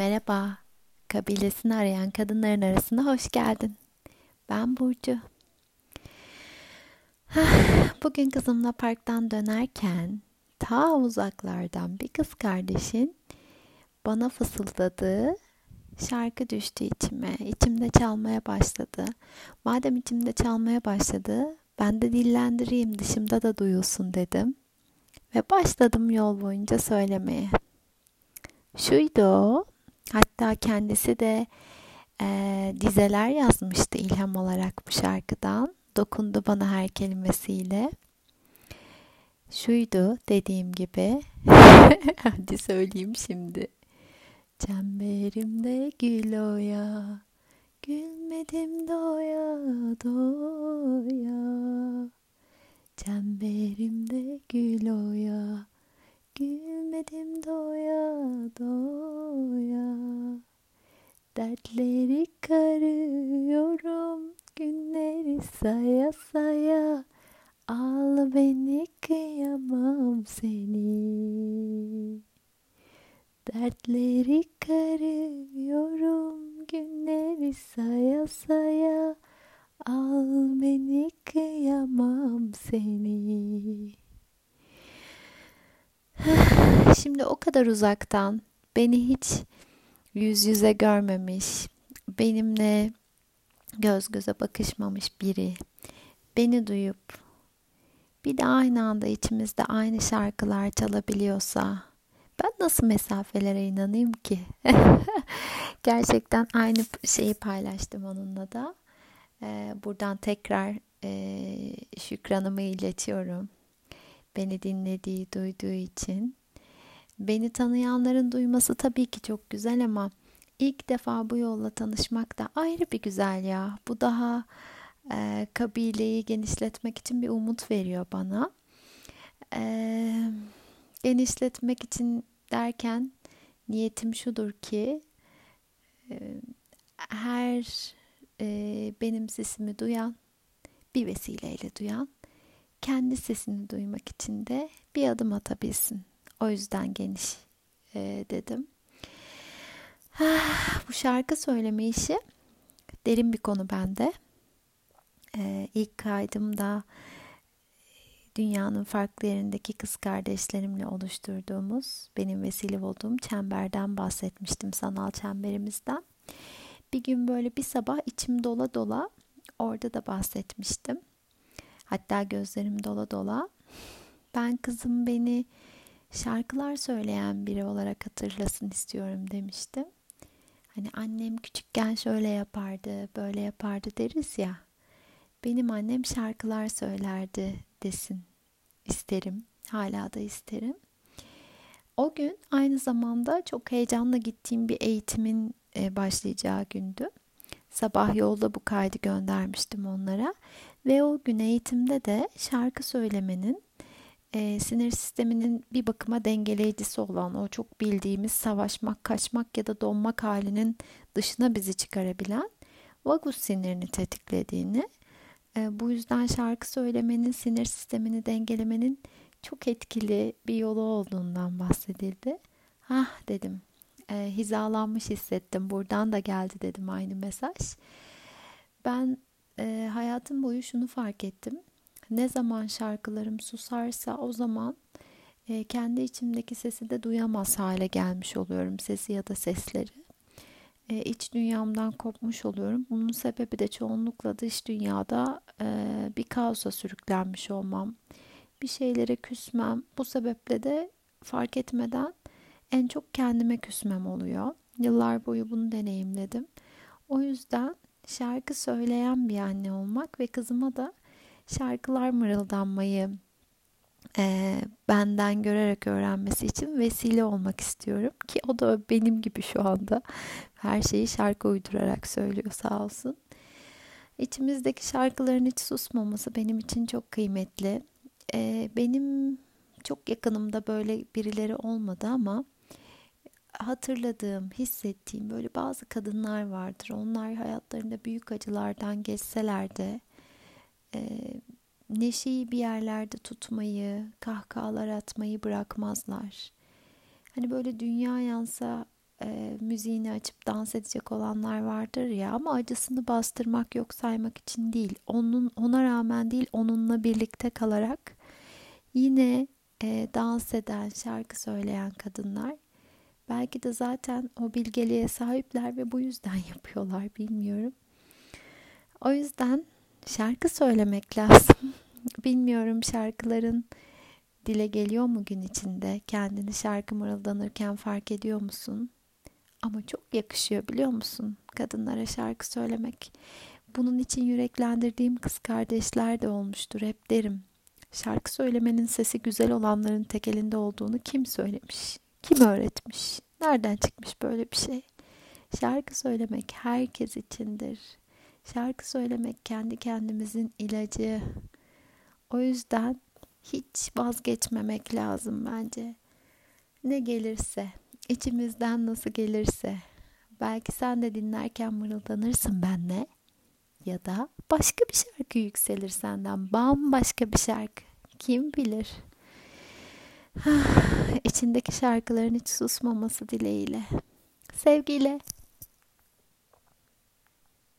Merhaba, kabilesini arayan kadınların arasına hoş geldin. Ben Burcu. Bugün kızımla parktan dönerken ta uzaklardan bir kız kardeşin bana fısıldadığı şarkı düştü içime. İçimde çalmaya başladı. Madem içimde çalmaya başladı, ben de dillendireyim dışımda da duyulsun dedim. Ve başladım yol boyunca söylemeye. Şuydu o. Hatta kendisi de e, dizeler yazmıştı ilham olarak bu şarkıdan. Dokundu bana her kelimesiyle. Şuydu dediğim gibi. Hadi söyleyeyim şimdi. Çemberimde gül oya, gülmedim doya doya. Çemberimde gül oya, gülmedim doya doya. Dertleri karıyorum, günleri saya saya. Al beni kıyamam seni. Dertleri karıyorum, günleri saya saya. Al beni kıyamam seni. Şimdi o kadar uzaktan beni hiç yüz yüze görmemiş, benimle göz göze bakışmamış biri beni duyup bir de aynı anda içimizde aynı şarkılar çalabiliyorsa ben nasıl mesafelere inanayım ki? Gerçekten aynı şeyi paylaştım onunla da. Ee, buradan tekrar e, şükranımı iletiyorum. Beni dinlediği, duyduğu için. Beni tanıyanların duyması tabii ki çok güzel ama ilk defa bu yolla tanışmak da ayrı bir güzel ya. Bu daha e, kabileyi genişletmek için bir umut veriyor bana. E, genişletmek için derken niyetim şudur ki e, her e, benim sesimi duyan bir vesileyle duyan kendi sesini duymak için de bir adım atabilsin. O yüzden geniş e, dedim. Ah, bu şarkı söyleme işi derin bir konu bende. E, ilk kaydımda dünyanın farklı yerindeki kız kardeşlerimle oluşturduğumuz, benim vesile olduğum çemberden bahsetmiştim, sanal çemberimizden. Bir gün böyle bir sabah içim dola dola orada da bahsetmiştim. Hatta gözlerim dola dola. Ben kızım beni şarkılar söyleyen biri olarak hatırlasın istiyorum demiştim. Hani annem küçükken şöyle yapardı, böyle yapardı deriz ya. Benim annem şarkılar söylerdi desin isterim. Hala da isterim. O gün aynı zamanda çok heyecanla gittiğim bir eğitimin e, başlayacağı gündü. Sabah yolda bu kaydı göndermiştim onlara ve o gün eğitimde de şarkı söylemenin e, sinir sisteminin bir bakıma dengeleyicisi olan o çok bildiğimiz savaşmak, kaçmak ya da donmak halinin dışına bizi çıkarabilen vagus sinirini tetiklediğini, e, bu yüzden şarkı söylemenin sinir sistemini dengelemenin çok etkili bir yolu olduğundan bahsedildi. Ah dedim, e, hizalanmış hissettim, buradan da geldi dedim aynı mesaj. Ben e, hayatım boyu şunu fark ettim ne zaman şarkılarım susarsa o zaman e, kendi içimdeki sesi de duyamaz hale gelmiş oluyorum sesi ya da sesleri. E, iç dünyamdan kopmuş oluyorum. Bunun sebebi de çoğunlukla dış dünyada e, bir kaosa sürüklenmiş olmam. Bir şeylere küsmem. Bu sebeple de fark etmeden en çok kendime küsmem oluyor. Yıllar boyu bunu deneyimledim. O yüzden şarkı söyleyen bir anne olmak ve kızıma da şarkılar mırıldanmayı e, benden görerek öğrenmesi için vesile olmak istiyorum ki o da benim gibi şu anda her şeyi şarkı uydurarak söylüyor sağ olsun. İçimizdeki şarkıların hiç susmaması benim için çok kıymetli. E, benim çok yakınımda böyle birileri olmadı ama hatırladığım, hissettiğim böyle bazı kadınlar vardır. Onlar hayatlarında büyük acılardan geçseler de e, neşeyi bir yerlerde tutmayı, kahkahalar atmayı bırakmazlar. Hani böyle dünya yansa e, müziğini açıp dans edecek olanlar vardır ya ama acısını bastırmak yok saymak için değil. Onun ona rağmen değil onunla birlikte kalarak yine e, dans eden, şarkı söyleyen kadınlar belki de zaten o bilgeliğe sahipler ve bu yüzden yapıyorlar bilmiyorum. O yüzden şarkı söylemek lazım. Bilmiyorum şarkıların dile geliyor mu gün içinde? Kendini şarkı mırıldanırken fark ediyor musun? Ama çok yakışıyor biliyor musun? Kadınlara şarkı söylemek. Bunun için yüreklendirdiğim kız kardeşler de olmuştur hep derim. Şarkı söylemenin sesi güzel olanların tek elinde olduğunu kim söylemiş? Kim öğretmiş? Nereden çıkmış böyle bir şey? Şarkı söylemek herkes içindir. Şarkı söylemek kendi kendimizin ilacı. O yüzden hiç vazgeçmemek lazım bence. Ne gelirse, içimizden nasıl gelirse. Belki sen de dinlerken mırıldanırsın benle. Ya da başka bir şarkı yükselir senden. Bambaşka bir şarkı. Kim bilir? İçindeki şarkıların hiç susmaması dileğiyle. Sevgiyle.